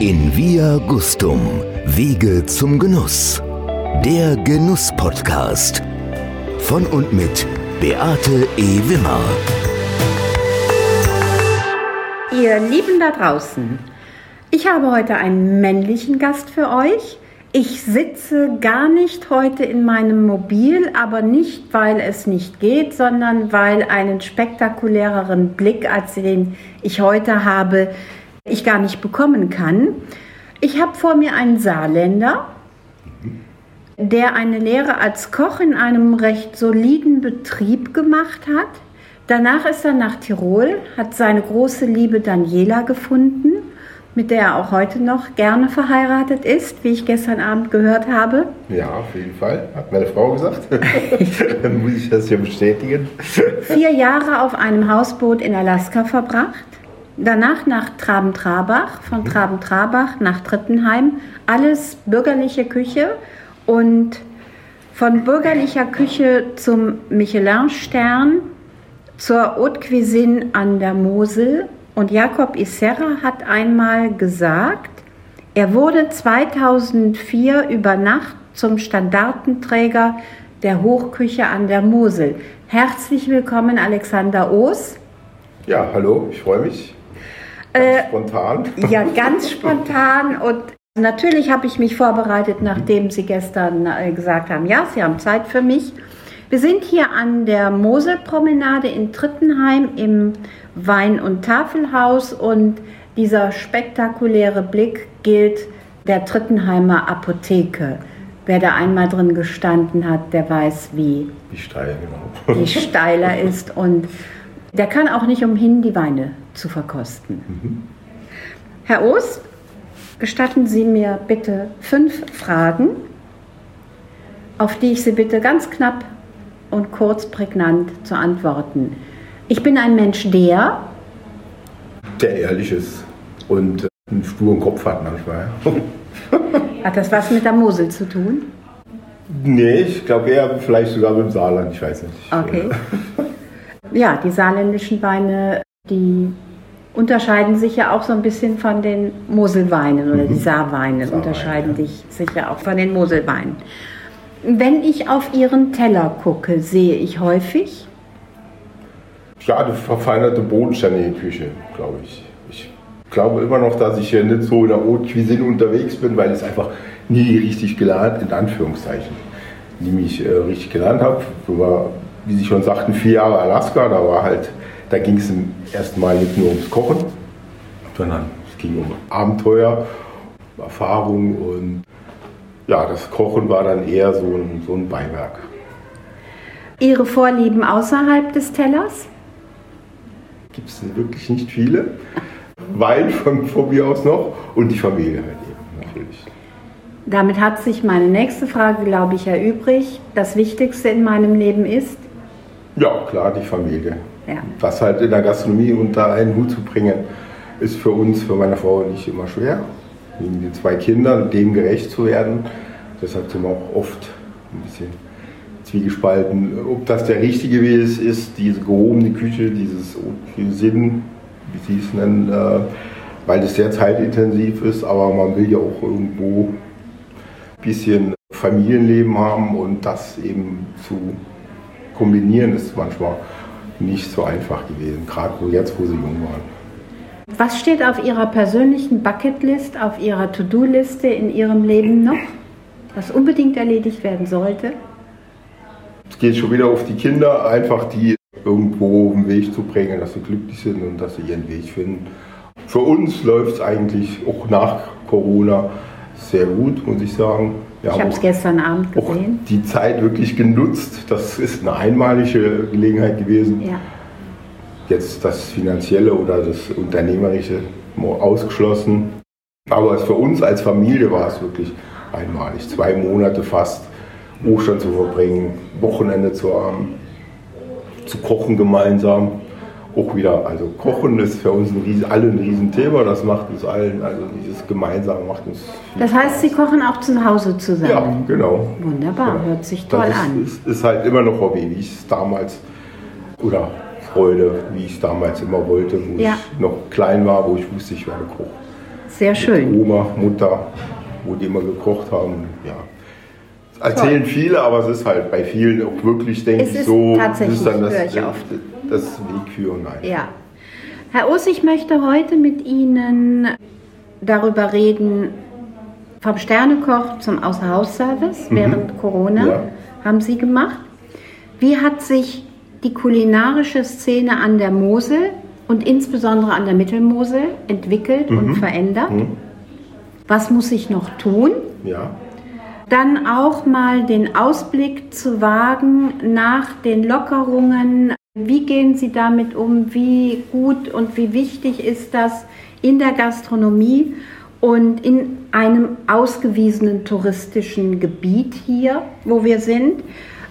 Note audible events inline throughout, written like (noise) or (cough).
In Via Gustum, Wege zum Genuss. Der Genuss-Podcast. Von und mit Beate E. Wimmer. Ihr Lieben da draußen, ich habe heute einen männlichen Gast für euch. Ich sitze gar nicht heute in meinem Mobil, aber nicht, weil es nicht geht, sondern weil einen spektakuläreren Blick, als den ich heute habe, ich gar nicht bekommen kann. Ich habe vor mir einen Saarländer, der eine Lehre als Koch in einem recht soliden Betrieb gemacht hat. Danach ist er nach Tirol, hat seine große Liebe Daniela gefunden, mit der er auch heute noch gerne verheiratet ist, wie ich gestern Abend gehört habe. Ja, auf jeden Fall, hat meine Frau gesagt. (laughs) Dann muss ich das ja bestätigen. Vier Jahre auf einem Hausboot in Alaska verbracht. Danach nach Traben-Trabach, von Traben-Trabach nach Trittenheim. Alles bürgerliche Küche und von bürgerlicher Küche zum Michelin-Stern zur Haute Cuisine an der Mosel. Und Jakob Isserra hat einmal gesagt, er wurde 2004 über Nacht zum Standartenträger der Hochküche an der Mosel. Herzlich willkommen, Alexander Oos. Ja, hallo, ich freue mich. Ganz Äh, spontan. Ja, ganz spontan und natürlich habe ich mich vorbereitet, nachdem Sie gestern äh, gesagt haben, ja, Sie haben Zeit für mich. Wir sind hier an der Moselpromenade in Trittenheim im Wein- und Tafelhaus und dieser spektakuläre Blick gilt der Trittenheimer Apotheke. Wer da einmal drin gestanden hat, der weiß, wie Die Steil, genau. die steiler (laughs) ist und der kann auch nicht umhin, die Weine zu verkosten. Herr Oos, gestatten Sie mir bitte fünf Fragen, auf die ich Sie bitte ganz knapp und kurz prägnant zu antworten. Ich bin ein Mensch, der Der ehrlich ist und äh, einen sturen Kopf hat manchmal. (laughs) hat das was mit der Mosel zu tun? nee, ich glaube eher vielleicht sogar mit dem Saarland, ich weiß nicht. Okay. (laughs) Ja, die saarländischen Weine, die unterscheiden sich ja auch so ein bisschen von den Moselweinen oder die Saarweine Saarweine, unterscheiden ja. sich sicher auch von den Moselweinen. Wenn ich auf Ihren Teller gucke, sehe ich häufig, Ja, eine verfeinerte bodenständige Küche, glaube ich. Ich glaube immer noch, dass ich hier nicht so in der Haute Cuisine unterwegs bin, weil ich es einfach nie richtig gelernt, in Anführungszeichen, nie mich äh, richtig gelernt habe. War, wie Sie schon sagten, vier Jahre Alaska, da war halt, da ging es im ersten Mal nicht nur ums Kochen, sondern es ging um Abenteuer, Erfahrung und ja, das Kochen war dann eher so ein, so ein Beiwerk. Ihre Vorlieben außerhalb des Tellers. gibt es wirklich nicht viele. Wein von, von mir aus noch und die Familie halt eben, natürlich. Damit hat sich meine nächste Frage, glaube ich, erübrigt. Das Wichtigste in meinem Leben ist, Ja, klar, die Familie. Ja, Was halt in der Gastronomie unter einen Hut zu bringen, ist für uns, für meine Frau nicht immer schwer. Wegen den zwei Kindern, dem gerecht zu werden. Deshalb sind wir auch oft ein bisschen zwiegespalten, ob das der richtige Weg ist, ist diese gehobene Küche, dieses Sinn, wie Sie es nennen, äh, weil es sehr zeitintensiv ist, aber man will ja auch irgendwo ein bisschen Familienleben haben und das eben zu kombinieren ist manchmal nicht so einfach gewesen, gerade wo jetzt, wo sie jung waren. Was steht auf Ihrer persönlichen Bucketlist, auf Ihrer To-Do-Liste in Ihrem Leben noch, was unbedingt erledigt werden sollte? Es geht schon wieder auf die Kinder, einfach die irgendwo auf den Weg zu bringen, dass sie glücklich sind und dass sie ihren Weg finden. Für uns läuft es eigentlich auch nach Corona sehr gut, muss ich sagen. Ich habe es gestern Abend gesehen. die Zeit wirklich genutzt. Das ist eine einmalige Gelegenheit gewesen. Ja. Jetzt das Finanzielle oder das Unternehmerische ausgeschlossen. Aber für uns als Familie war es wirklich einmalig. Zwei Monate fast Ostern zu verbringen, Wochenende zu haben, zu kochen gemeinsam. Auch wieder, also Kochen ist für uns ein riesen, alle ein Riesenthema, das macht uns allen, also dieses Gemeinsame macht uns Das heißt, Sie kochen auch zu Hause Ja, zusammen. genau. Wunderbar, Genau. hört sich toll das ist, an. Ist, ist halt immer noch Hobby, wie ich es damals, oder Freude, wie ich es damals immer wollte, wo Ja. ich noch klein war, wo ich wusste, ich werde Koch. Sehr schön. Mit Oma, Mutter, wo die immer gekocht haben. Ja. Erzählen viele, aber es ist halt bei vielen auch wirklich, denke Es ich, ist so, tatsächlich, ist dann höre das, ich oft. das Wegführen. Nein. Ja. Herr Oss, ich möchte heute mit Ihnen darüber reden, vom Sternekoch zum Außerhausservice während Corona Ja. haben Sie gemacht. Wie hat sich die kulinarische Szene an der Mosel und insbesondere an der Mittelmosel entwickelt und verändert? Was muss ich noch tun? Ja. Dann auch mal den Ausblick zu wagen nach den Lockerungen. Wie gehen Sie damit um? Wie gut und wie wichtig ist das in der Gastronomie und in einem ausgewiesenen touristischen Gebiet hier, wo wir sind?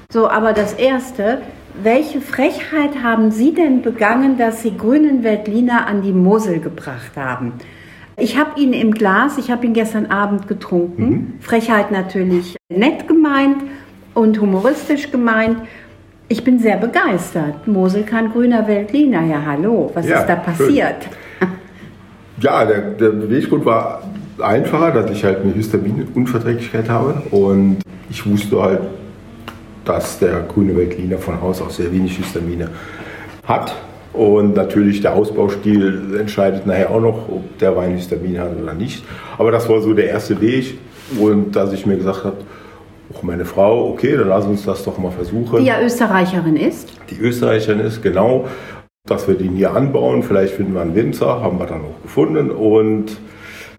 So, aber das Erste, welche Frechheit haben Sie denn begangen, dass Sie grünen Veltliner an die Mosel gebracht haben? Ich habe ihn im Glas, ich habe ihn gestern Abend getrunken. Frechheit natürlich nett gemeint und humoristisch gemeint. Ich bin sehr begeistert. Mosel kann grüner Veltliner. Ja, hallo, was Ja, ist da schön. passiert? (laughs) Ja, der, der Beweggrund war einfacher, dass ich halt eine Histaminunverträglichkeit habe und ich wusste halt, dass der grüne Veltliner von Haus aus sehr wenig Histamine hat und natürlich der Ausbaustil entscheidet nachher auch noch, ob der Wein Histamin hat oder nicht. Aber das war so der erste Weg und dass ich mir gesagt habe, auch meine Frau, okay, dann lass uns das doch mal versuchen Die ja Österreicherin ist. die Österreicherin ist, genau, dass wir den hier anbauen. Vielleicht finden wir einen Winzer, haben wir dann auch gefunden. Und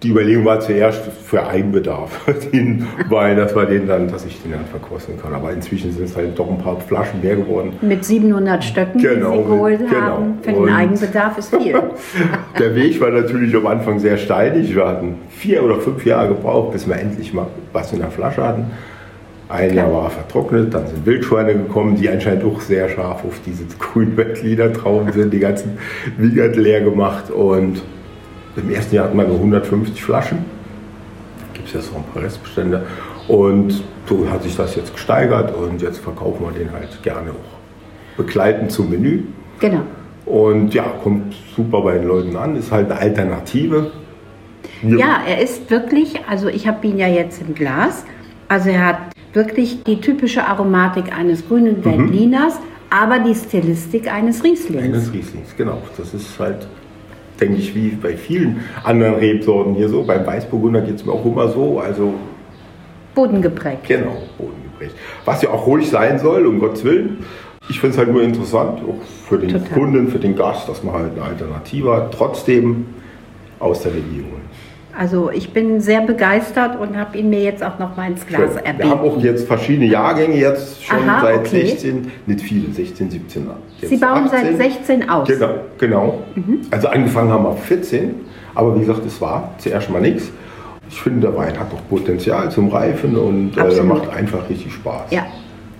die Überlegung war zuerst für Eigenbedarf, (laughs) den Wein, dass wir den dann, dass ich den dann verkosten kann. Aber inzwischen sind es halt doch ein paar Flaschen mehr geworden. Mit 700 Stöcken, Genau, die Sie geholt genau. haben. Für den Und- Eigenbedarf ist viel. (laughs) Der Weg war natürlich am Anfang sehr steinig. Wir hatten vier oder fünf Jahre gebraucht, bis wir endlich mal was in der Flasche hatten. Ein Jahr war er vertrocknet, dann sind Wildschweine gekommen, die anscheinend auch sehr scharf auf diese (laughs) grünen Trauben sind, die ganzen Wiegert leer gemacht. Und im ersten Jahr hatten wir nur 150 Flaschen. Gibt es jetzt noch ein paar Restbestände. Und so hat sich das jetzt gesteigert und jetzt verkaufen wir den halt gerne auch begleitend zum Menü. Genau. Und ja, kommt super bei den Leuten an, ist halt eine Alternative. Wir- Ja, er ist wirklich, also ich habe ihn ja jetzt im Glas. Also er hat wirklich die typische Aromatik eines grünen Veltliners, aber die Stilistik eines Rieslings. Eines Rieslings, genau. Das ist halt, denke ich, wie bei vielen anderen Rebsorten hier so. Beim Weißburgunder geht es mir auch immer so. Also Bodengeprägt. genau, bodengeprägt. Was ja auch ruhig sein soll, um Gottes Willen. Ich finde es halt nur interessant, auch für den Total. Kunden, für den Gast, dass man halt eine Alternative hat, trotzdem aus der Region. Also ich bin sehr begeistert und habe ihn mir jetzt auch noch mal ins Glas Schön. Wir haben auch erbeten. jetzt verschiedene Jahrgänge jetzt schon Aha, seit okay. 16, nicht viele, 16, 17 Jahren. Sie bauen seit 16 aus. Mhm. Genau, genau. Also angefangen haben wir auf 14, aber wie gesagt, es war zuerst mal nichts. Ich finde, der Wein hat doch Potenzial zum Reifen und äh, Absolut. macht einfach richtig Spaß. Ja,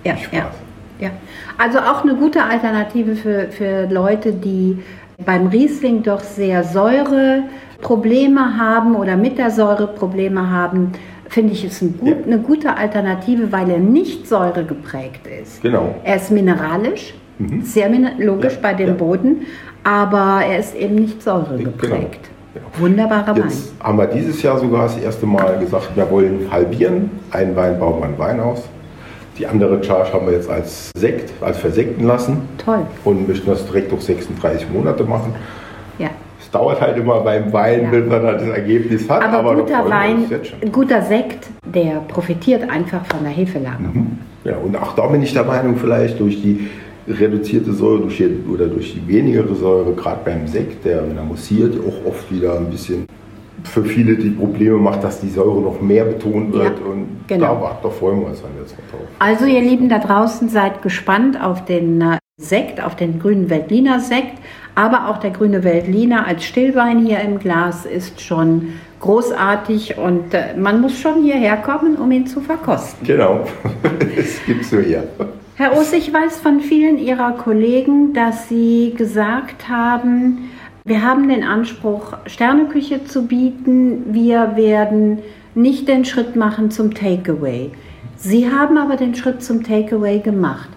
ja, Viel ja, Spaß. ja. Also auch eine gute Alternative für, für Leute, die beim Riesling doch sehr Säureprobleme haben oder mit der Säure Probleme haben. Finde ich es ein gut, Ja. eine gute Alternative, weil er nicht säuregeprägt ist. Genau. Er ist mineralisch, sehr mina- logisch Ja, bei dem ja. Boden, aber er ist eben nicht säuregeprägt. Genau. Wunderbarer Wein. Jetzt haben wir dieses Jahr sogar das erste Mal gesagt, wir wollen halbieren. Einen Wein bauen wir einen Wein aus. Die andere Charge haben wir jetzt als Sekt, als versekten lassen. Toll. Und möchten das direkt durch 36 Monate machen. Ja. Es dauert halt immer beim Wein, Ja. bis man dann das Ergebnis hat. Aber, da guter Wein, guter Sekt, der profitiert einfach von der Hefelagerung. Ja, und auch da bin ich der Meinung, vielleicht durch die reduzierte Säure durch die, oder durch die wenigere Säure, gerade beim Sekt, der, wenn er mussiert, auch oft wieder ein bisschen für viele die Probleme macht, dass die Säure noch mehr betont wird. Ja, und genau. da, war- da freuen wir uns dann jetzt noch drauf. Also ihr Lieben da draußen seid gespannt auf den äh, Sekt, auf den grünen Veltliner Sekt, aber auch der grüne Veltliner als Stillwein hier im Glas ist schon großartig und äh, man muss schon hierher kommen, um ihn zu verkosten. Genau, (laughs) das gibt's nur hier. Herr Oss, ich weiß von vielen Ihrer Kollegen, dass Sie gesagt haben, wir haben den Anspruch, Sterneküche zu bieten. Wir werden nicht den Schritt machen zum Takeaway. Sie haben aber den Schritt zum Takeaway gemacht.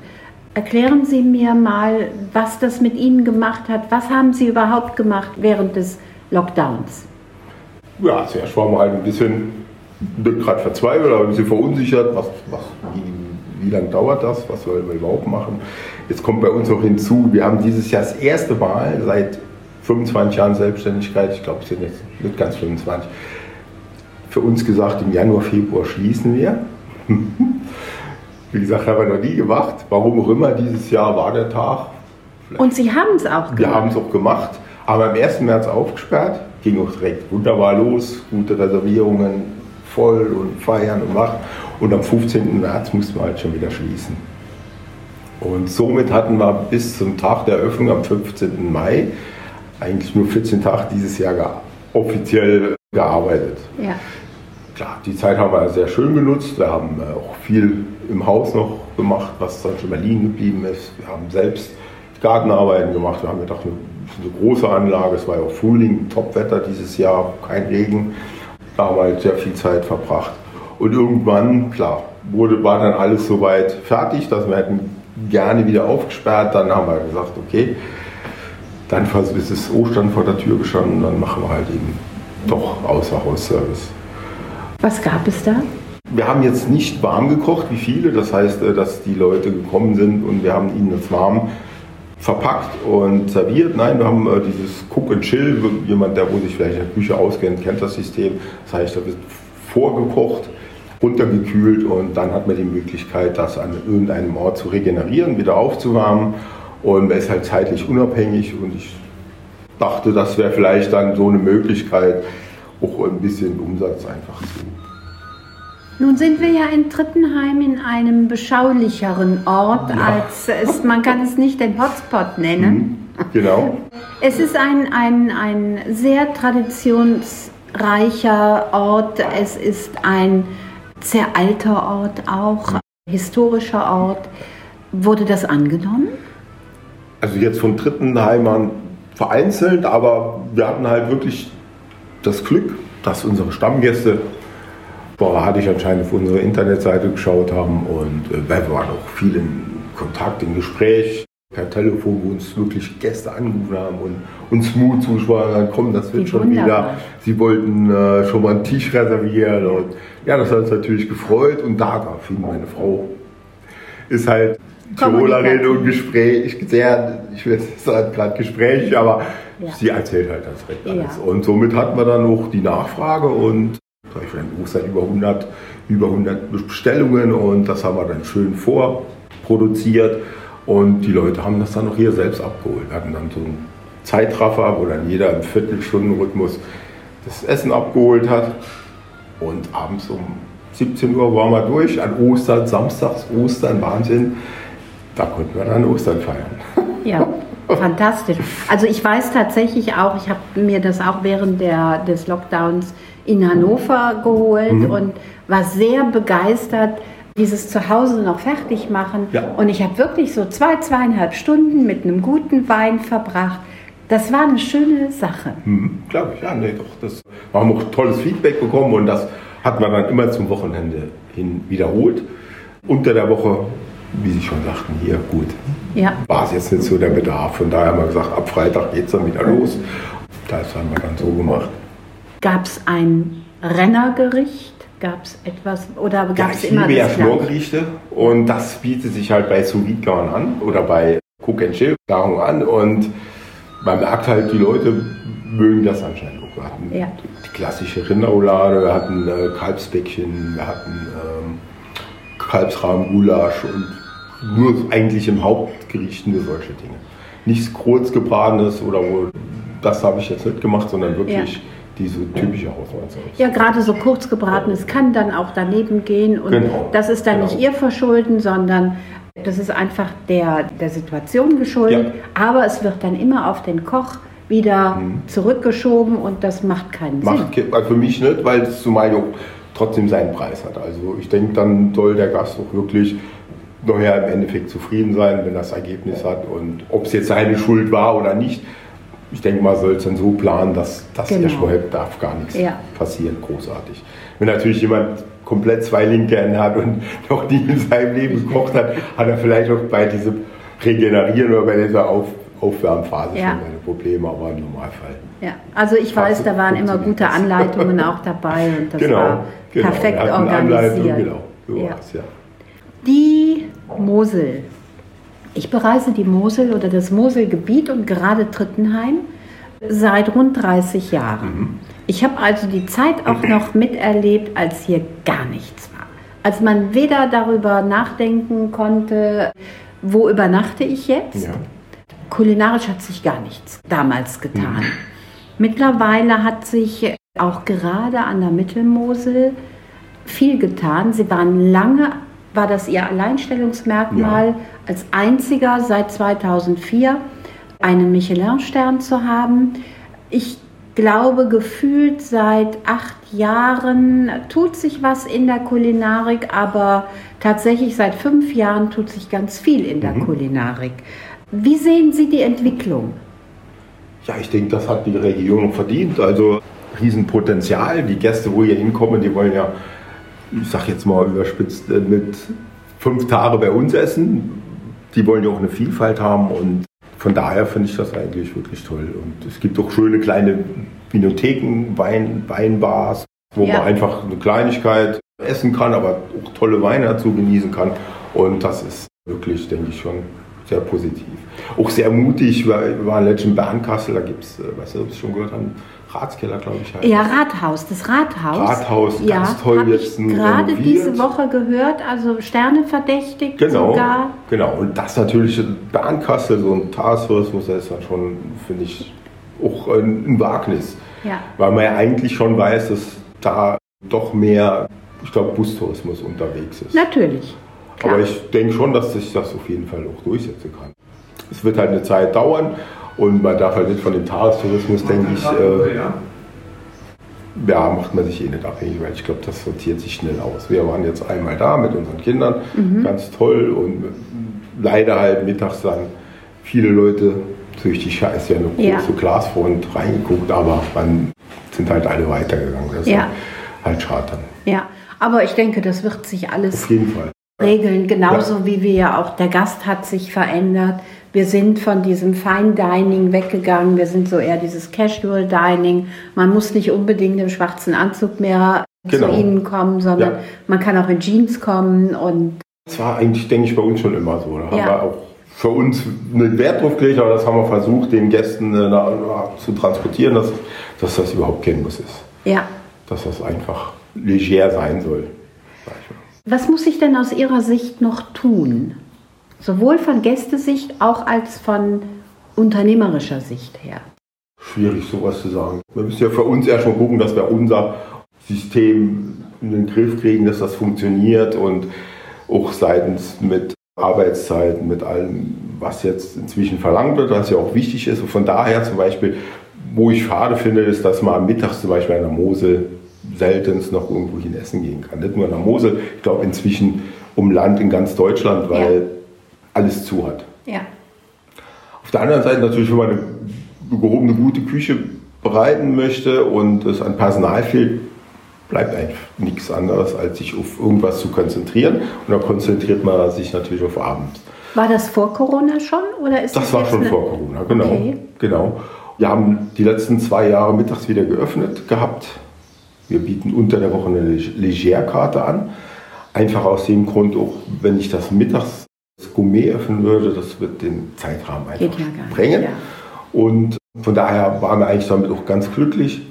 Erklären Sie mir mal, was das mit Ihnen gemacht hat. Was haben Sie überhaupt gemacht während des Lockdowns? ja, zuerst waren wir halt ein bisschen, gerade verzweifelt, aber ein bisschen verunsichert, was, was, wie, wie lange dauert das, was sollen wir überhaupt machen. Jetzt kommt bei uns auch hinzu, wir haben dieses Jahr das erste Mal seit 25 Jahren Selbstständigkeit, ich glaube es sind jetzt nicht ganz 25, für uns gesagt, im Januar, Februar schließen wir. (laughs) Wie gesagt, haben wir noch nie gemacht. Warum auch immer, dieses Jahr war der Tag. Vielleicht. Und Sie haben es auch gemacht? Wir haben es auch gemacht, aber am 1. März aufgesperrt. Ging auch direkt wunderbar los. Gute Reservierungen, voll und feiern und machen. Und am 15. März mussten wir halt schon wieder schließen. Und somit hatten wir bis zum Tag der Eröffnung am 15. Mai eigentlich nur 14 Tage dieses Jahr offiziell gearbeitet. Ja. Klar, die Zeit haben wir sehr schön genutzt. Wir haben äh, auch viel im Haus noch gemacht, was dann schon Berlin geblieben ist. Wir haben selbst Gartenarbeiten gemacht. Wir haben gedacht, eine, eine große Anlage. Es war ja auch Frühling, Topwetter dieses Jahr, kein Regen. Da haben wir halt sehr viel Zeit verbracht. Und irgendwann, klar, wurde, war dann alles soweit fertig, dass wir hätten gerne wieder aufgesperrt. Dann haben wir gesagt, okay, dann ist es Ostern vor der Tür gestanden, dann machen wir halt eben doch Außerhausservice. Was gab es da? Wir haben jetzt nicht warm gekocht wie viele, das heißt, äh, dass die Leute gekommen sind und wir haben ihnen das warm verpackt und serviert. Nein, wir haben äh, dieses Cook and Chill. Jemand, der wo sich vielleicht in der Küche auskennt, kennt das System. Das heißt, da wird vorgekocht, runtergekühlt und dann hat man die Möglichkeit, das an irgendeinem Ort zu regenerieren, wieder aufzuwärmen und man ist halt zeitlich unabhängig und ich dachte, das wäre vielleicht dann so eine Möglichkeit, auch ein bisschen Umsatz einfach zu. Nun sind wir ja in Trittenheim in einem beschaulicheren Ort, ja. als es, man kann es nicht den Hotspot nennen. Mhm, genau. Es ist ein, ein, ein sehr traditionsreicher Ort, es ist ein sehr alter Ort auch, historischer Ort. Wurde das angenommen? also jetzt von Drittenheimern vereinzelt, aber wir hatten halt wirklich das Glück, dass unsere Stammgäste sporadisch anscheinend auf unsere Internetseite geschaut haben und äh, wir waren auch viel in Kontakt, im Gespräch per Telefon, wo uns wirklich Gäste angerufen haben und uns Mut zugesprochen komm, das wird schon wunderbar. wieder. Sie wollten äh, schon mal einen Tisch reservieren und ja, das hat uns natürlich gefreut und da, da fing meine Frau, ist halt Tirolerin und Gespräch, sehr, ich will jetzt sagen, gerade Gespräch, aber ja. sie erzählt halt das recht alles. Ja. Und somit hatten wir dann noch die Nachfrage und ich in Ostern über 100, über 100 Bestellungen und das haben wir dann schön vorproduziert und die Leute haben das dann auch hier selbst abgeholt. Wir hatten dann so einen Zeitraffer, wo dann jeder im Viertelstundenrhythmus das Essen abgeholt hat und abends um 17 Uhr waren wir durch, an Ostern, Samstags, Ostern, Wahnsinn da konnten wir dann Ostern feiern. (laughs) Ja, fantastisch. Also ich weiß tatsächlich auch, ich habe mir das auch während der, des Lockdowns in Hannover geholt mhm. und war sehr begeistert, dieses Zuhause noch fertig machen. Ja. Und ich habe wirklich so zwei, zweieinhalb Stunden mit einem guten Wein verbracht. Das war eine schöne Sache. Mhm, Glaube ich, ja, nee, doch. Das, wir haben auch tolles Feedback bekommen und das hat man dann immer zum Wochenende hin wiederholt. Unter der Woche wie Sie schon sagten, hier gut. Ja. War es jetzt nicht so der Bedarf. Von daher haben wir gesagt, ab Freitag geht es dann wieder los. Das haben wir dann so gemacht. Gab es ein Rennergericht? Gab es etwas oder gab es ja, immer liebe ja Schnurgerichte und das bietet sich halt bei sous an oder bei Cook and Chill Garung an und man merkt halt, die Leute mögen das anscheinend auch. Wir hatten ja. die klassische Rinderroulade, wir hatten äh, Kalbsbäckchen, wir hatten ähm, Kalbsrahmen, Gulasch und nur eigentlich im Hauptgericht nur solche Dinge. Nichts kurzgebratenes oder wo, das habe ich jetzt nicht gemacht, sondern wirklich ja. Diese typische Hausmannszeit. Ja, gerade so kurzgebratenes kann dann auch daneben gehen und genau. das ist dann genau. nicht ihr Verschulden, sondern das ist einfach der, der Situation geschuldet, ja. aber es wird dann immer auf den Koch wieder mhm. zurückgeschoben und das macht keinen macht Sinn. Macht für mich nicht, weil es zumal trotzdem seinen Preis hat. Also ich denke, dann soll der Gast auch wirklich nachher im Endeffekt zufrieden sein, wenn das Ergebnis hat. Und ob es jetzt seine Schuld war oder nicht, ich denke mal, soll es dann so planen, dass das genau. erstmal darf gar nichts ja. passieren, großartig. Wenn natürlich jemand komplett zwei linke Hände hat und (laughs) noch nie in seinem Leben gekocht hat, hat er vielleicht auch bei diesem Regenerieren oder bei dieser Auf Aufwärmphase Ja. schon seine Probleme, aber im Normalfall. Ja, also ich weiß, da waren immer gute. Anleitungen (laughs) auch dabei und das genau, war genau. perfekt organisiert. Anleitung, genau. So Ja. ja. Die Mosel. Ich bereise die Mosel oder das Moselgebiet und gerade Trittenheim seit rund 30 Jahren. Ich habe also die Zeit auch (clears throat) noch miterlebt, als hier gar nichts war. Als man weder darüber nachdenken konnte, wo übernachte ich jetzt. Ja. Kulinarisch hat sich gar nichts damals getan. Mittlerweile hat sich auch gerade an der Mittelmosel viel getan. Sie waren lange, war das ihr Alleinstellungsmerkmal, Ja. als einziger seit 2004 einen Michelin-Stern zu haben. Ich glaube, gefühlt seit acht Jahren tut sich was in der Kulinarik, aber tatsächlich seit fünf Jahren tut sich ganz viel in der Kulinarik. Wie sehen Sie die Entwicklung? Ja, ich denke, das hat die Region verdient. Also Riesenpotenzial. Die Gäste, wo hier hinkommen, die wollen ja, ich sag jetzt mal überspitzt, äh, mit fünf Tage bei uns essen. Die wollen ja auch eine Vielfalt haben und von daher finde ich das eigentlich wirklich toll. Und es gibt auch schöne kleine Vinotheken, Wein, Weinbars, wo Ja. man einfach eine Kleinigkeit essen kann, aber auch tolle Weine dazu genießen kann. Und das ist wirklich, denke ich, schon sehr positiv. Auch sehr mutig. Wir waren letztens in Bernkassel, da gibt es, weißt du, ob Sie es schon gehört haben, Ratskeller, glaube ich. heißt Ja. Rathaus, das Rathaus. Rathaus, ja, ganz toll jetzt gerade diese Woche gehört, also Sterne verdächtigt Genau, sogar. genau. Und das natürlich in Bernkassel, so ein Tagestourismus, das ist dann schon, finde ich, auch ein, ein Wagnis. Ja. Weil man ja eigentlich schon weiß, dass da doch mehr, ich glaube, Bustourismus unterwegs ist. Natürlich. Klar. Aber ich denke schon, dass sich das auf jeden Fall auch durchsetzen kann. Es wird halt eine Zeit dauern und man darf halt nicht von dem Tagestourismus, denke ich, äh, ja, macht man sich eh nicht abhängig, weil ich glaube, das sortiert sich schnell aus. Wir waren jetzt einmal da mit unseren Kindern, Mhm. ganz toll und leider halt mittags dann viele Leute durch die Scheiße ja eine Ja. große Glasfront reingeguckt, aber dann sind halt alle weitergegangen. Das ist Ja. halt schade dann. Ja, aber ich denke, das wird sich alles regeln, genauso wie wir ja auch, der Gast hat sich verändert. Wir sind von diesem Fine Dining weggegangen, wir sind so eher dieses Casual Dining. Man muss nicht unbedingt im schwarzen Anzug mehr Genau. zu Ihnen kommen, sondern Ja. man kann auch in Jeans kommen und Das war eigentlich, denke ich, bei uns schon immer so. Da haben Ja. wir auch für uns einen Wert drauf gelegt, aber das haben wir versucht, den Gästen äh, zu transportieren, dass, dass das überhaupt kein Muss ist. ja. Dass das einfach leger sein soll. Was muss ich denn aus Ihrer Sicht noch tun? Sowohl von Gästesicht auch als von unternehmerischer Sicht her. Schwierig sowas zu sagen. Wir müssen ja für uns erstmal gucken, dass wir unser System in den Griff kriegen, dass das funktioniert und auch seitens mit Arbeitszeiten, mit allem, was jetzt inzwischen verlangt wird, was ja auch wichtig ist. Und von daher zum Beispiel, wo ich schade finde, ist, dass man mittags zum Beispiel an der Mosel seltenst noch irgendwo hin essen gehen kann. Nicht nur an der Mosel, ich glaube inzwischen um Land in ganz Deutschland, weil Ja. Alles zu hat. Ja. Auf der anderen Seite natürlich, wenn man eine gehobene, gute Küche bereiten möchte und es an Personal fehlt, bleibt eigentlich nichts anderes, als sich auf irgendwas zu konzentrieren. Und da konzentriert man sich natürlich auf Abend. War das vor Corona schon oder ist Das war jetzt schon eine- vor Corona, genau. Okay. genau. Wir haben die letzten zwei Jahre mittags wieder geöffnet gehabt. Wir bieten unter der Woche eine Leg- Legerkarte an. Einfach aus dem Grund, auch wenn ich das mittags das Gourmet öffnen würde, das wird den Zeitrahmen einfach ja sprengen. ja. Und von daher waren wir eigentlich damit auch ganz glücklich.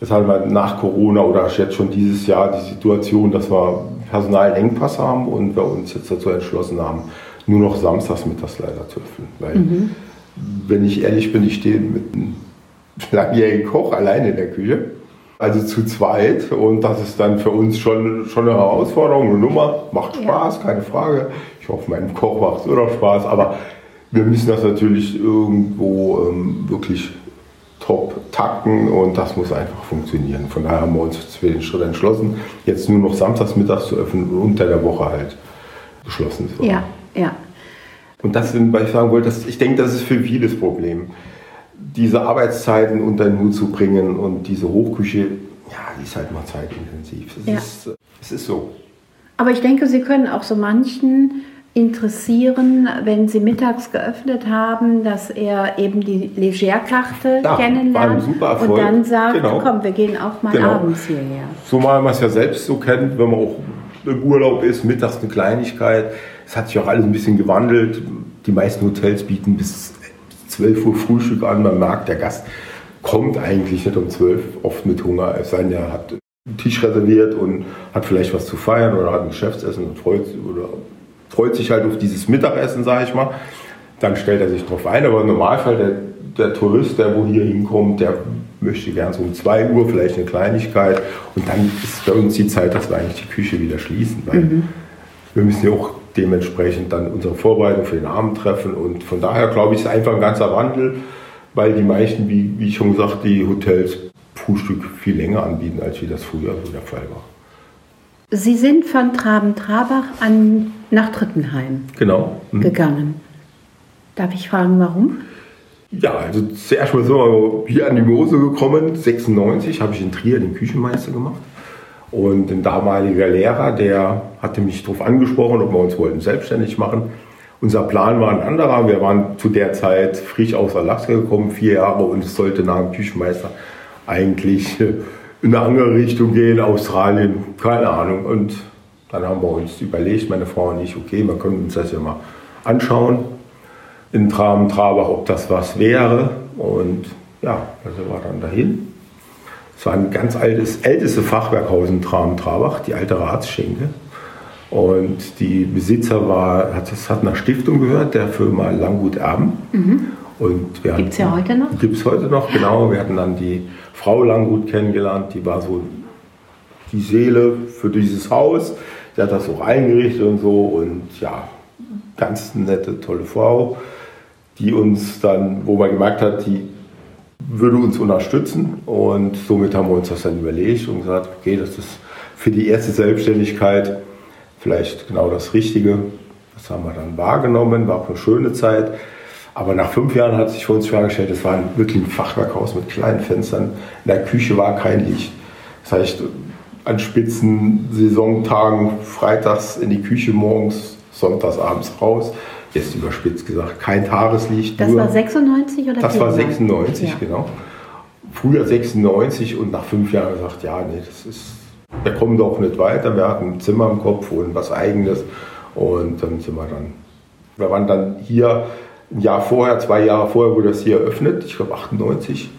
Jetzt haben wir nach Corona oder jetzt schon dieses Jahr die Situation, dass wir Personalengpass haben und wir uns jetzt dazu entschlossen haben, nur noch samstags mittags leider zu öffnen. Weil, wenn ich ehrlich bin, ich stehe mit einem (laughs) langjährigen Koch alleine in der Küche. Also zu zweit und das ist dann für uns schon, schon eine Herausforderung, eine Nummer. Macht Spaß, keine Frage. Ich hoffe, meinem Koch macht es auch Spaß, aber wir müssen das natürlich irgendwo ähm, wirklich top takten und das muss einfach funktionieren. Von daher haben wir uns für den Schritt entschlossen, jetzt nur noch samstags mittags zu öffnen und unter der Woche halt geschlossen zu haben. Ja, ja. Und das sind, weil ich sagen wollte, ich denke, das ist für vieles Problem. Diese Arbeitszeiten unter den Hut zu bringen und diese Hochküche, ja, die ist halt mal zeitintensiv. Es, Ja. ist, es ist so. Aber ich denke, Sie können auch so manchen interessieren, wenn Sie mittags geöffnet haben, dass er eben die Legerkarte Ja, ein kennenlernt und dann sagt, Genau. komm, wir gehen auch mal Genau. abends hierher. So mal man es ja selbst so kennt, wenn man auch im Urlaub ist, mittags eine Kleinigkeit. Es hat sich auch alles ein bisschen gewandelt. Die meisten Hotels bieten bis 12 Uhr Frühstück an. Man merkt, der Gast kommt eigentlich nicht um 12 oft mit Hunger. Es sei denn, er hat einen Tisch reserviert und hat vielleicht was zu feiern oder hat ein Geschäftsessen und freut, oder freut sich halt auf dieses Mittagessen, sage ich mal. Dann stellt er sich drauf ein. Aber im Normalfall, der, der Tourist, der wo hier hinkommt, der möchte gern so um 2 Uhr vielleicht eine Kleinigkeit. Und dann ist bei uns die Zeit, dass wir eigentlich die Küche wieder schließen. Weil wir müssen ja auch dementsprechend dann unsere Vorbereitung für den Abend treffen. Und von daher glaube ich, ist einfach ein ganzer Wandel, weil die meisten, wie, wie schon gesagt, die Hotels Frühstück viel länger anbieten, als wie das früher so der Fall war. Sie sind von Traben-Trabach an nach Trittenheim Genau. Mhm. gegangen. Darf ich fragen, warum? Ja, also zuerst mal sind wir hier an die Mose gekommen. 96 habe ich in Trier den Küchenmeister gemacht. Und ein damaliger Lehrer, der hatte mich darauf angesprochen, ob wir uns wollten selbstständig machen. Unser Plan war ein anderer. Wir waren zu der Zeit frisch aus Alaska gekommen, vier Jahre, und es sollte nach dem Küchenmeister eigentlich äh, in eine andere Richtung gehen, Australien, keine Ahnung. Und dann haben wir uns überlegt, meine Frau und ich, okay, wir können uns das ja mal anschauen in Traben, Trabach, ob das was wäre. Und ja, also war dann dahin. Es war ein ganz altes, älteste Fachwerkhaus in Traben, Trabach, die alte Ratsschenke. Und die Besitzer war, hat, das hat einer Stiftung gehört, der Firma Langgut Erben. Und wir Mhm. Gibt's ja heute noch? Gibt's heute noch, genau. Wir hatten dann die Frau Langgut kennengelernt, die war so die Seele für dieses Haus. Die hat das auch eingerichtet und so. Und ja, ganz nette, tolle Frau, die uns dann, wo man gemerkt hat, die würde uns unterstützen. Und somit haben wir uns das dann überlegt und gesagt, okay, das ist für die erste Selbstständigkeit vielleicht genau das Richtige. Das haben wir dann wahrgenommen, war auch eine schöne Zeit. Aber nach fünf Jahren hat sich für uns gestellt, es war ein, wirklich ein Fachwerkhaus mit kleinen Fenstern. In der Küche war kein Licht. Das heißt, an spitzen Saisontagen freitags in die Küche morgens, sonntags abends raus. Jetzt überspitzt gesagt, kein Tageslicht. Das nur war 96 oder das war 94? 96, Ja. genau. Früher 96 und nach fünf Jahren gesagt, ja, nee, das ist, wir kommen doch nicht weiter. Wir hatten ein Zimmer im Kopf und was Eigenes. Und dann sind wir dann, wir waren dann hier ein Jahr vorher, zwei Jahre vorher wurde das hier eröffnet, ich glaube 98,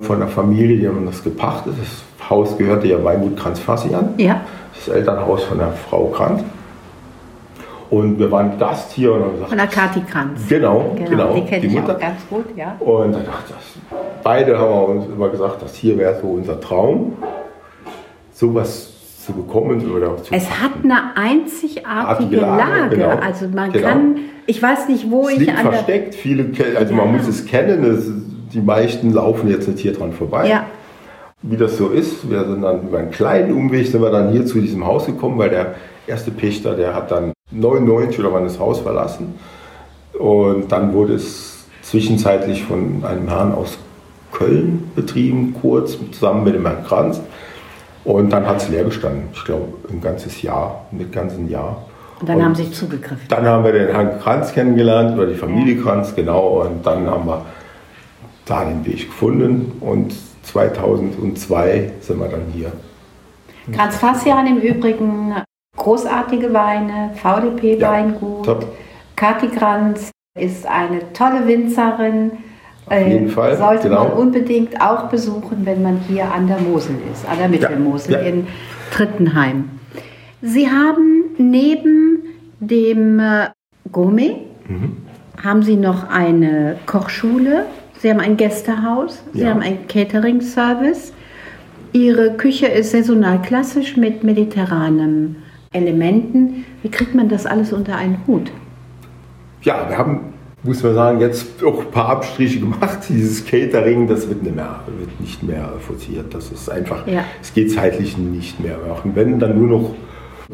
von der Familie, die haben das gepachtet. Das Haus gehörte ja Weingut Kranz-Fassian, Ja, das Elternhaus von der Frau Kranz. Und wir waren Gast hier und haben gesagt, von der Kati Kranz. genau, Genau, genau, die kenne die ich Mutter. auch ganz gut, ja. Und dann dachte ich, beide haben wir uns immer gesagt, das hier wäre so unser Traum, sowas zu bekommen oder zu Es hat eine einzigartige Artige Lage, Lage. genau. Also man Genau. kann, ich weiß nicht, wo es ich liegt an der. versteckt, viele, also man Ja. muss es kennen, es, die meisten laufen jetzt nicht hier dran vorbei. Ja, Wie das so ist, wir sind dann über einen kleinen Umweg sind wir dann hier zu diesem Haus gekommen, weil der erste Pächter, der hat dann 99 oder wann das Haus verlassen. Und dann wurde es zwischenzeitlich von einem Herrn aus Köln betrieben, kurz zusammen mit dem Herrn Kranz. Und dann hat es leer gestanden. Ich glaube, ein ganzes Jahr, ein ganzes Jahr. und dann haben sie zugegriffen. Dann haben wir den Herrn Kranz kennengelernt, oder die Familie Kranz, genau. Und dann haben wir da den Weg gefunden. Und 2002 sind wir dann hier. Kranz Fassian im Übrigen großartige Weine, VDP Ja. Kathi Kranz ist eine tolle Winzerin. Auf jeden Äh, Fall, Sollte genau. man unbedingt auch besuchen, wenn man hier an der Mosel ist, an der Mittelmosel ja. in Trittenheim. Sie haben neben dem äh, Gourmet, Mhm. haben Sie noch eine Kochschule, Sie haben ein Gästehaus, Sie Ja. haben einen Catering-Service. Ihre Küche ist saisonal klassisch mit mediterranen Elementen. Wie kriegt man das alles unter einen Hut? Ja, wir haben, muss man sagen, jetzt auch ein paar Abstriche gemacht. (laughs) Dieses Catering, das wird nicht mehr, wird nicht mehr forciert. Das ist einfach, Ja. es geht zeitlich nicht mehr machen. Wenn, dann nur noch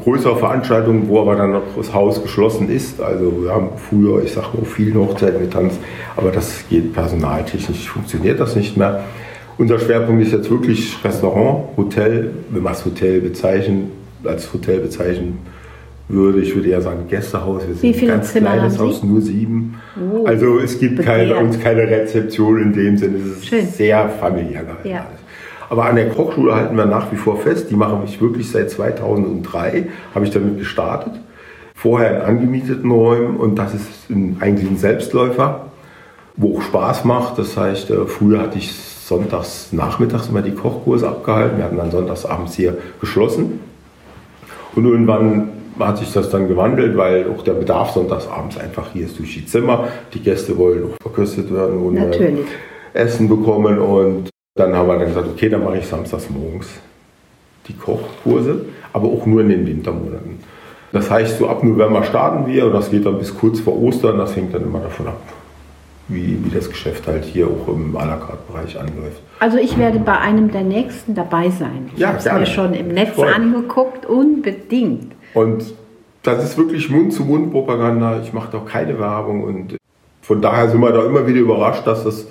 größere Veranstaltungen, wo aber dann noch das Haus geschlossen ist. Also wir haben früher, ich sag mal, viele Hochzeiten getanzt, aber das geht personaltechnisch, funktioniert das nicht mehr. Unser Schwerpunkt ist jetzt wirklich Restaurant, Hotel, wenn wir das Hotel bezeichnen, als Hotel bezeichnen würde. Ich würde eher sagen Gästehaus. Wir sind Wie viele ein ganz Zimmer kleines? Haus, nur sieben. Oh, also es gibt keine, uns keine Rezeption in dem Sinne. Es ist Schön. sehr familiär gehalten Ja. Aber an der Kochschule halten wir nach wie vor fest. Die mache ich wirklich seit 2003, habe ich damit gestartet. Vorher in angemieteten Räumen und das ist ein, eigentlich ein Selbstläufer, wo auch Spaß macht. Das heißt, äh, früher hatte ich sonntags nachmittags immer die Kochkurse abgehalten. Wir hatten dann sonntags abends hier geschlossen. Und irgendwann hat sich das dann gewandelt, weil auch der Bedarf sonntags abends einfach hier ist durch die Zimmer. Die Gäste wollen auch verköstet werden und äh, Natürlich. Essen bekommen. Und dann haben wir dann gesagt, okay, dann mache ich samstags morgens die Kochkurse, aber auch nur in den Wintermonaten. Das heißt, so ab November starten wir und das geht dann bis kurz vor Ostern. Das hängt dann immer davon ab, wie, wie das Geschäft halt hier auch im à la carte Bereich anläuft. Also ich werde bei einem der nächsten dabei sein. Ich Ja, habe es mir schon im Netz Voll. angeguckt, unbedingt. Und das ist wirklich Mund-zu-Mund-Propaganda. Ich mache doch keine Werbung und von daher sind wir da immer wieder überrascht, dass das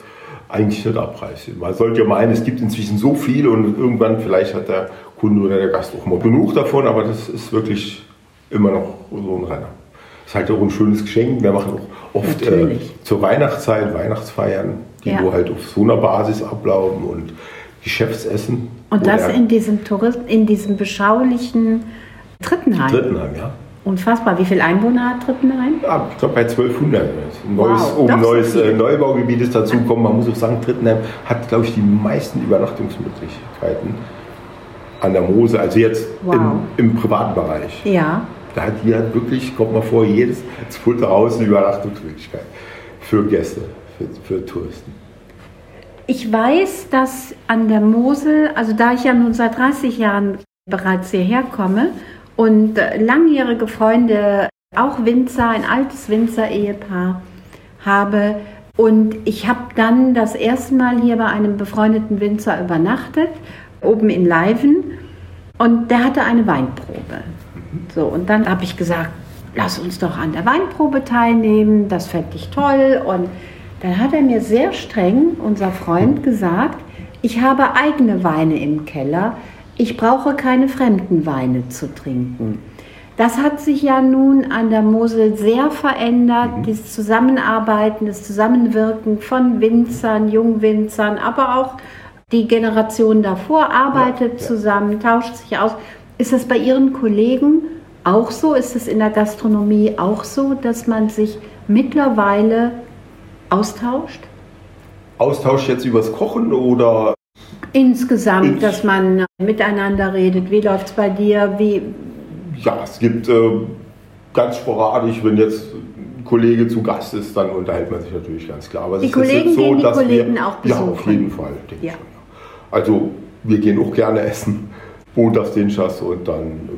eigentlich nicht abreißt. Man sollte ja meinen, es gibt inzwischen so viel und irgendwann vielleicht hat der Kunde oder der Gast auch mal genug davon, aber das ist wirklich immer noch so ein Renner. Das ist halt auch ein schönes Geschenk. Wir machen auch oft äh, zur Weihnachtszeit Weihnachtsfeiern, die Ja. wo halt auf so einer Basis ablaufen und Geschäftsessen. Und das in diesem Tourist, in diesem beschaulichen Trittenheim. Drittenheim, ja. Unfassbar. Wie viele Einwohner hat Trittenheim? Ja, ich glaube bei 1200. Ein neues, Wow, um ein so neues viel. äh, Neubaugebiet ist dazugekommen. Man muss auch sagen, Trittenheim hat, glaube ich, die meisten Übernachtungsmöglichkeiten an der Mose. Also jetzt Wow. im, im privaten Bereich. Ja. Da hat halt wirklich, kommt mal vor, jedes zweite Haus eine Übernachtungsmöglichkeit für Gäste, für, für Touristen. Ich weiß, dass an der Mosel, also da ich ja nun seit 30 Jahren bereits hierher komme und äh, langjährige Freunde, auch Winzer, ein altes Winzer-Ehepaar habe und ich habe dann das erste Mal hier bei einem befreundeten Winzer übernachtet, oben in Leiven und der hatte eine Weinprobe. So, und dann habe ich gesagt, lass uns doch an der Weinprobe teilnehmen, das fände ich toll. Und dann hat er mir sehr streng, unser Freund, gesagt, ich habe eigene Weine im Keller, ich brauche keine fremden Weine zu trinken. Das hat sich ja nun an der Mosel sehr verändert, dieses Zusammenarbeiten, das Zusammenwirken von Winzern, Jungwinzern, aber auch die Generation davor arbeitet Ja, ja. zusammen, tauscht sich aus. Ist das bei Ihren Kollegen auch so? Ist es in der Gastronomie auch so, dass man sich mittlerweile austauscht? Austausch jetzt übers Kochen oder Insgesamt, Ins- dass man miteinander redet. Wie läuft es bei dir? Wie, Ja, es gibt äh, ganz sporadisch, wenn jetzt ein Kollege zu Gast ist, dann unterhält man sich natürlich ganz klar. Aber es Die Kollegen nicht gehen die dass Kollegen wir, auch Ja, auf besuchen? jeden Fall. denke Ja. ich schon, ja. Also wir gehen auch gerne essen, montags den Schass und dann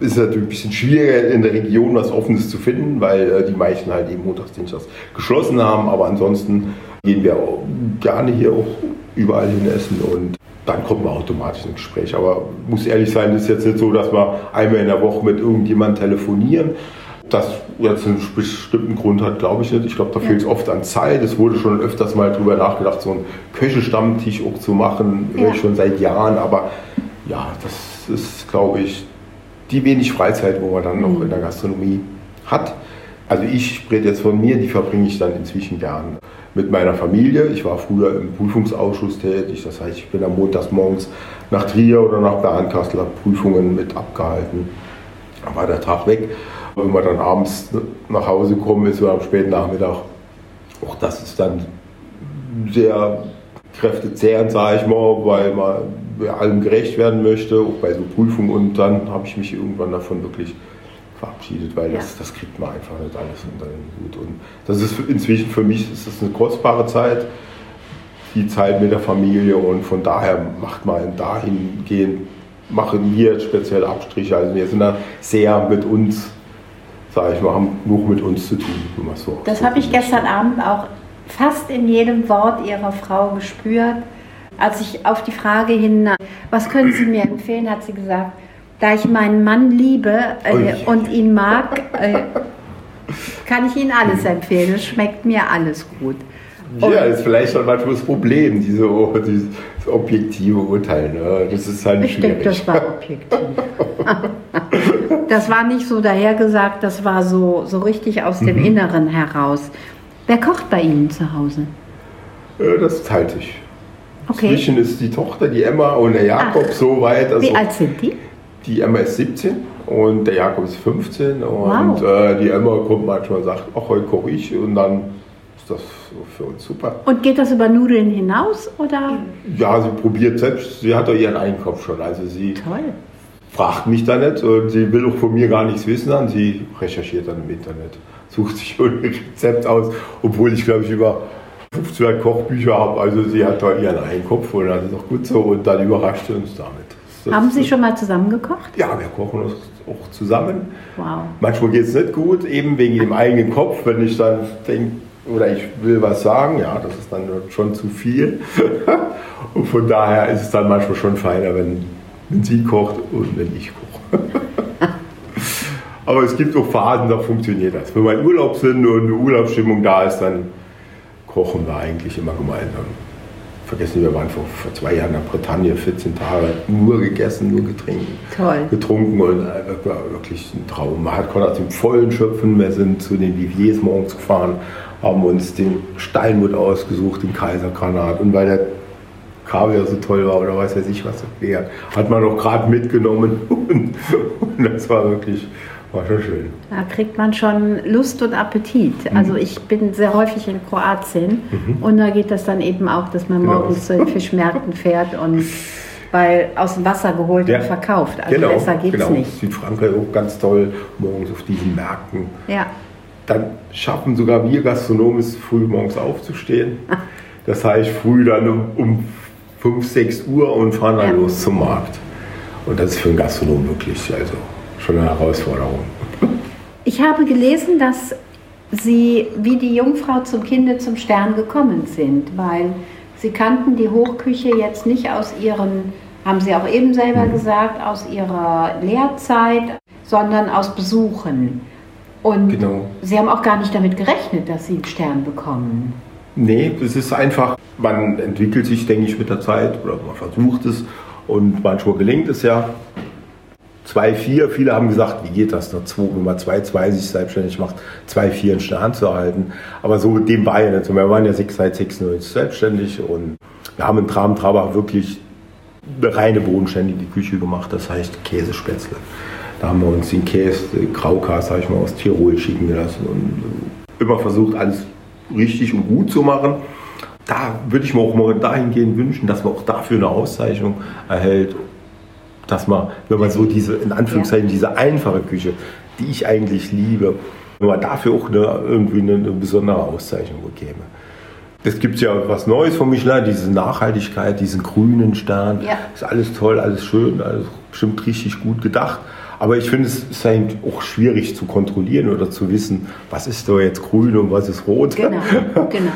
äh, ist es natürlich ein bisschen schwieriger in der Region was Offenes zu finden, weil äh, die meisten halt eben montags den Schass geschlossen haben. Aber ansonsten gehen wir auch gerne hier auch überall hin essen und dann kommt man automatisch ins Gespräch. Aber muss ehrlich sein, ist jetzt nicht so, dass wir einmal in der Woche mit irgendjemandem telefonieren. Das jetzt einen bestimmten Grund hat, glaube ich nicht. Ich glaube, da fehlt es oft an Zeit. Es wurde schon öfters mal drüber nachgedacht, so einen Köchestammtisch auch zu machen, Ja. schon seit Jahren. Aber ja, das ist, glaube ich, die wenig Freizeit, wo man dann noch in der Gastronomie hat. Also ich rede jetzt von mir, die verbringe ich dann inzwischen gern mit meiner Familie. Ich war früher im Prüfungsausschuss tätig, das heißt, ich bin am montags morgens nach Trier oder nach Bernkastel, habe Prüfungen mit abgehalten. Dann war der Tag weg. Wenn wir dann abends nach Hause kommen, ist so am späten Nachmittag, auch das ist dann sehr kräftezehrend, sage ich mal, weil man allem gerecht werden möchte, auch bei so Prüfungen. Und dann habe ich mich irgendwann davon wirklich verabschiedet, weil das, Ja. das kriegt man einfach nicht alles unter den Hut. Und das ist inzwischen für mich ist das eine kostbare Zeit, die Zeit mit der Familie und von daher macht man dahingehend, machen wir speziell Abstriche. Also wir sind da sehr mit uns, sage ich mal, haben nur mit uns zu tun. so das habe ich gestern Abend auch fast in jedem Wort Ihrer Frau gespürt. Als ich auf die Frage hin, was können Sie mir empfehlen, hat sie gesagt, da ich meinen Mann liebe äh, und ihn mag, äh, kann ich Ihnen alles empfehlen. Es schmeckt mir alles gut. Ja, ist vielleicht schon manchmal das Problem, diese, dieses objektive Urteil. Ne? Das ist halt ich schwierig. denke, das war objektiv. (laughs) das war nicht so dahergesagt, das war so, so richtig aus dem Mhm. Inneren heraus. Wer kocht bei Ihnen zu Hause? Äh, Das teilt sich. Okay. Inzwischen ist die Tochter, die Emma und der Jakob Ach. so weit. Also Wie alt sind die? Die Emma ist 17 und der Jakob ist 15 und Wow. äh, die Emma kommt manchmal und sagt, ach, heute koche ich und dann ist das für uns super. Und geht das über Nudeln hinaus oder? Ja, sie probiert selbst, sie hat doch ihren Einkauf schon, also sie Toll. fragt mich da nicht und sie will auch von mir gar nichts wissen, dann sie recherchiert dann im Internet, sucht sich (laughs) ein Rezept aus, obwohl ich glaube ich über 15 Kochbücher habe, also sie hat da ihren Einkopf und das ist auch gut so und dann überrascht sie uns damit. Das- Haben Sie schon mal zusammen gekocht? Ja, wir kochen auch zusammen. Wow. Manchmal geht es nicht gut, eben wegen dem eigenen Kopf, wenn ich dann denke, oder ich will was sagen, ja, das ist dann schon zu viel. (laughs) und von daher ist es dann manchmal schon feiner, wenn, wenn sie kocht und wenn ich koche. (laughs) Aber es gibt auch Phasen, da funktioniert das. Wenn wir in Urlaub sind und eine Urlaubsstimmung da ist, dann kochen wir eigentlich immer gemeinsam. Vergessen wir waren vor, vor zwei Jahren in der Bretagne 14 Tage nur gegessen, nur getrunken Toll. getrunken und äh, war wirklich ein Traum. Man hat konnte aus dem Vollen schöpfen. Wir sind zu den Viviers morgens gefahren, haben uns den Steinbutt ausgesucht, den Kaisergranat. Und weil der Kaviar so toll war oder weiß weiß ich was das wäre, hat man auch gerade mitgenommen. (laughs) Und, und das war wirklich, war schon schön. Da kriegt man schon Lust und Appetit. Also Mhm. ich bin sehr häufig in Kroatien und da geht das dann eben auch, dass man Genau. morgens zu den Fischmärkten fährt und weil aus dem Wasser geholt Ja. und verkauft. Also genau, besser geht's genau. nicht. Südfrankreich auch ganz toll, morgens auf diesen Märkten. Ja. dann schaffen sogar wir Gastronomen es, früh morgens aufzustehen. Das heißt, früh dann um, um 5, 6 Uhr und fahren dann Ja. los zum Markt. Und das ist für einen Gastronom wirklich also schon eine Herausforderung. Ich habe gelesen, dass Sie wie die Jungfrau zum Kinde zum Stern gekommen sind, weil Sie kannten die Hochküche jetzt nicht aus Ihren, haben Sie auch eben selber gesagt, aus Ihrer Lehrzeit, sondern aus Besuchen. Und Genau. Sie haben auch gar nicht damit gerechnet, dass Sie einen Stern bekommen. Nee, es ist einfach, man entwickelt sich, denke ich, mit der Zeit oder man versucht es und manchmal gelingt es ja. 2-4, viele haben gesagt, wie geht das, noch 2, wenn man 2-2 sich selbstständig macht, 2-4 einen Stern zu erhalten. Aber so dem war ja nicht so. Wir waren ja sechs- seit 96 selbstständig und wir haben in Traben-Trabach wirklich eine reine bodenständige Küche gemacht, das heißt Käsespätzle. Da haben wir uns den Käse, Graukas, sag ich mal, aus Tirol schicken gelassen und immer versucht, alles richtig und gut zu machen. Da würde ich mir auch mal dahingehend wünschen, dass man auch dafür eine Auszeichnung erhält, dass man, wenn man so diese, in Anführungszeichen, diese einfache Küche, die ich eigentlich liebe, wenn man dafür auch eine, irgendwie eine, eine besondere Auszeichnung bekäme. Es gibt ja was Neues von Michelin, diese Nachhaltigkeit, diesen grünen Stern. Ja. Ist alles toll, alles schön, alles bestimmt richtig gut gedacht. Aber ich finde, es ist eben auch schwierig zu kontrollieren oder zu wissen, was ist da jetzt grün und was ist rot. Genau, (laughs) genau.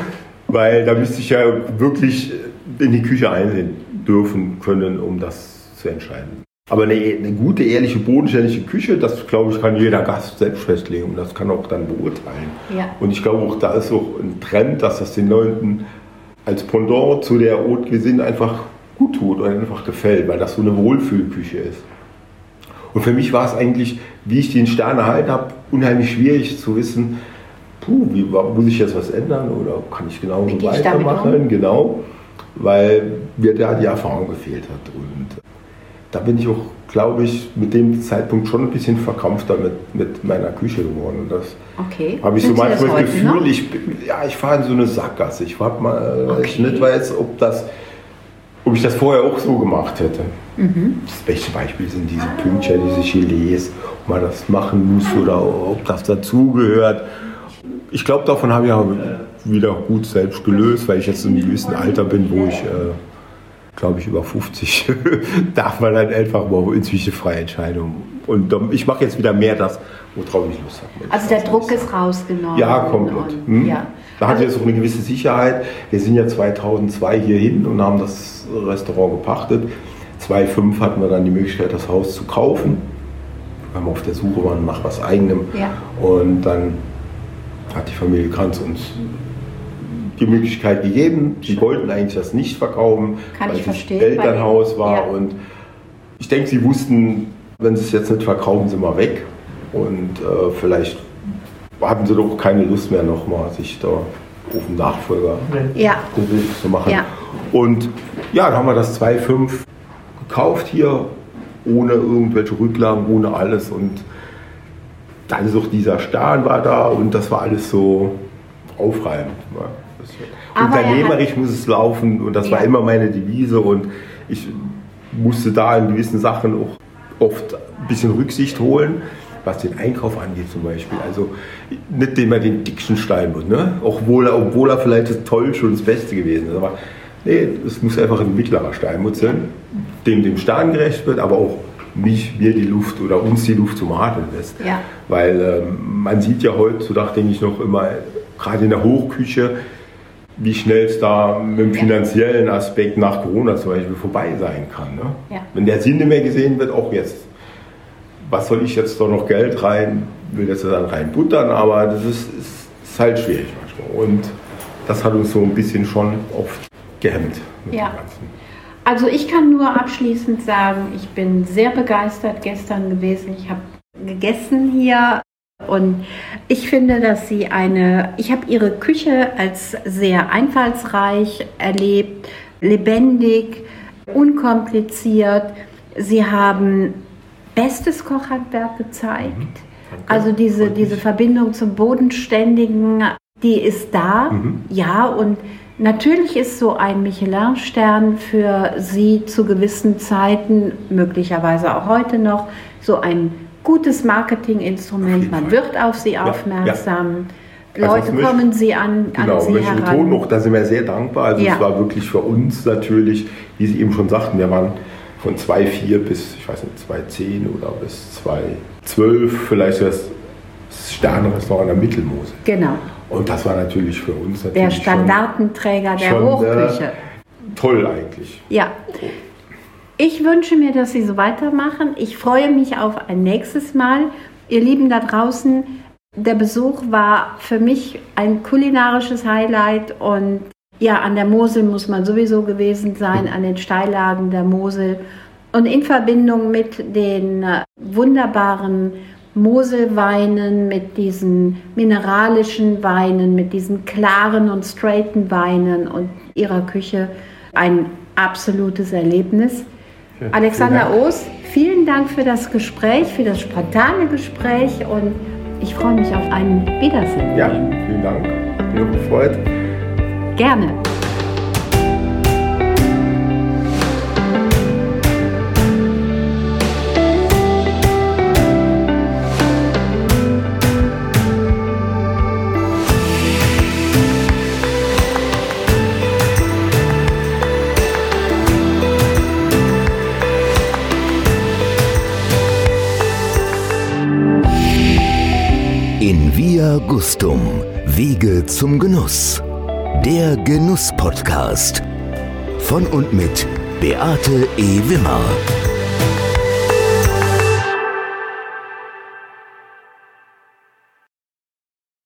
Weil da müsste ich ja wirklich in die Küche einsehen dürfen können, um das zu entscheiden. Aber eine, eine gute, ehrliche, bodenständige Küche, das glaube ich, kann jeder Gast selbst festlegen und das kann auch dann beurteilen. Ja. Und ich glaube auch, da ist auch ein Trend, dass das den Leuten als Pendant zu der Haute Cuisine einfach gut tut und einfach gefällt, weil das so eine Wohlfühlküche ist. Und für mich war es eigentlich, wie ich den Stern erhalten habe, unheimlich schwierig zu wissen, puh, wie, muss ich jetzt was ändern oder kann ich genauso Wie gehe ich damit weitermachen? Genau, weil mir da die Erfahrung gefehlt hat. Und da bin ich auch, glaube ich, mit dem Zeitpunkt schon ein bisschen verkrampfter mit, mit meiner Küche geworden. Und das Okay. habe ich so Sind das manchmal das heute Gefühl, noch? ich, ja, ich fahre in so eine Sackgasse. Ich frage mal, ich Okay. nicht weiß, ob, das, ob ich das vorher auch so gemacht hätte. Mhm. Das beste Beispiel sind diese Pünktchen, diese Gilets, ob man das machen muss oder ob das dazugehört. Ich glaube, davon habe ich aber wieder gut selbst gelöst, weil ich jetzt in einem gewissen Alter bin, wo ich, äh, glaube ich, über 50 (laughs) darf man dann einfach mal inzwischen freie Entscheidungen. Und ich mache jetzt wieder mehr das, worauf ich Lust habe. Also der Druck ist rausgenommen. Ja, komplett. Hm? ja. Da hat Also- jetzt auch eine gewisse Sicherheit. Wir sind ja 2002 hier hin und haben das Restaurant gepachtet. 2005 hatten wir dann die Möglichkeit, das Haus zu kaufen, weil wir auf der Suche waren nach was Eigenem. Ja. Und dann hat die Familie Kranz uns die Möglichkeit gegeben. Die wollten eigentlich das nicht verkaufen, Kann weil es Elternhaus war. ja. Und ich denke, sie wussten, wenn sie es jetzt nicht verkaufen, sind wir weg. Und äh, vielleicht hatten sie doch keine Lust mehr, nochmal sich da auf den Nachfolger Ja, zu machen. Ja. Und ja, dann haben wir das 2,5 gekauft hier, ohne irgendwelche Rücklagen, ohne alles. Und dann ist auch dieser Stern war da und das war alles so aufreibend. Er Unternehmerisch muss es laufen und das war Ja. immer meine Devise und ich musste da in gewissen Sachen auch oft ein bisschen Rücksicht holen, was den Einkauf angeht zum Beispiel. Also nicht immer den dicksten Steinbutt, ne? obwohl, er, obwohl er vielleicht das Tollste und das Beste gewesen ist. Aber nee, es muss einfach ein mittlerer Steinbutt sein, dem dem Stern gerecht wird, aber auch mich, mir die Luft oder uns die Luft zum Atmen lässt. Ja. Weil ähm, man sieht ja heutzutage, denke ich, noch immer, gerade in der Hochküche, wie schnell es da mit dem finanziellen Aspekt nach Corona zum Beispiel vorbei sein kann. Ne? Ja. Wenn der Sinn nicht mehr gesehen wird, auch jetzt, was soll ich jetzt da noch Geld rein, will das dann rein buttern, aber das ist, ist, ist halt schwierig manchmal. Und das hat uns so ein bisschen schon oft gehemmt. mit Ja. also ich kann nur abschließend sagen, ich bin sehr begeistert gestern gewesen. Ich habe gegessen hier und ich finde, dass sie eine, ich habe ihre Küche als sehr einfallsreich erlebt, lebendig, unkompliziert. Sie haben bestes Kochhandwerk gezeigt. Also diese, diese. Verbindung zum Bodenständigen, die ist da. Ja, und natürlich ist so ein Michelin-Stern für Sie zu gewissen Zeiten, möglicherweise auch heute noch, so ein gutes Marketinginstrument. Man wird auf Sie Ja, aufmerksam. Also Leute möchte- kommen Sie an, Genau, an Sie möchte ich heran. betonen noch, da sind wir sehr dankbar. Also Ja. es war wirklich für uns natürlich, wie Sie eben schon sagten, wir waren von 2,4 bis, ich weiß nicht, 2,10 oder bis 2,12, vielleicht das Sternrestaurant der Mittelmose. Genau, Und das war natürlich für uns natürlich der Standardenträger der Hochküche. Äh, toll eigentlich. Ja. Ich wünsche mir, dass Sie so weitermachen. Ich freue mich auf ein nächstes Mal. Ihr Lieben da draußen, der Besuch war für mich ein kulinarisches Highlight und ja, an der Mosel muss man sowieso gewesen sein, an den Steillagen der Mosel und in Verbindung mit den äh, wunderbaren Moselweinen, mit diesen mineralischen Weinen, mit diesen klaren und straighten Weinen und ihrer Küche ein absolutes Erlebnis. Alexander. Oos, vielen Dank für das Gespräch, für das spontane Gespräch und ich freue mich auf ein Wiedersehen. Ja, vielen Dank. Auch gefreut. Gerne. Gustum, Wege zum Genuss. Der Genuss-Podcast. Von und mit Beate E. Wimmer.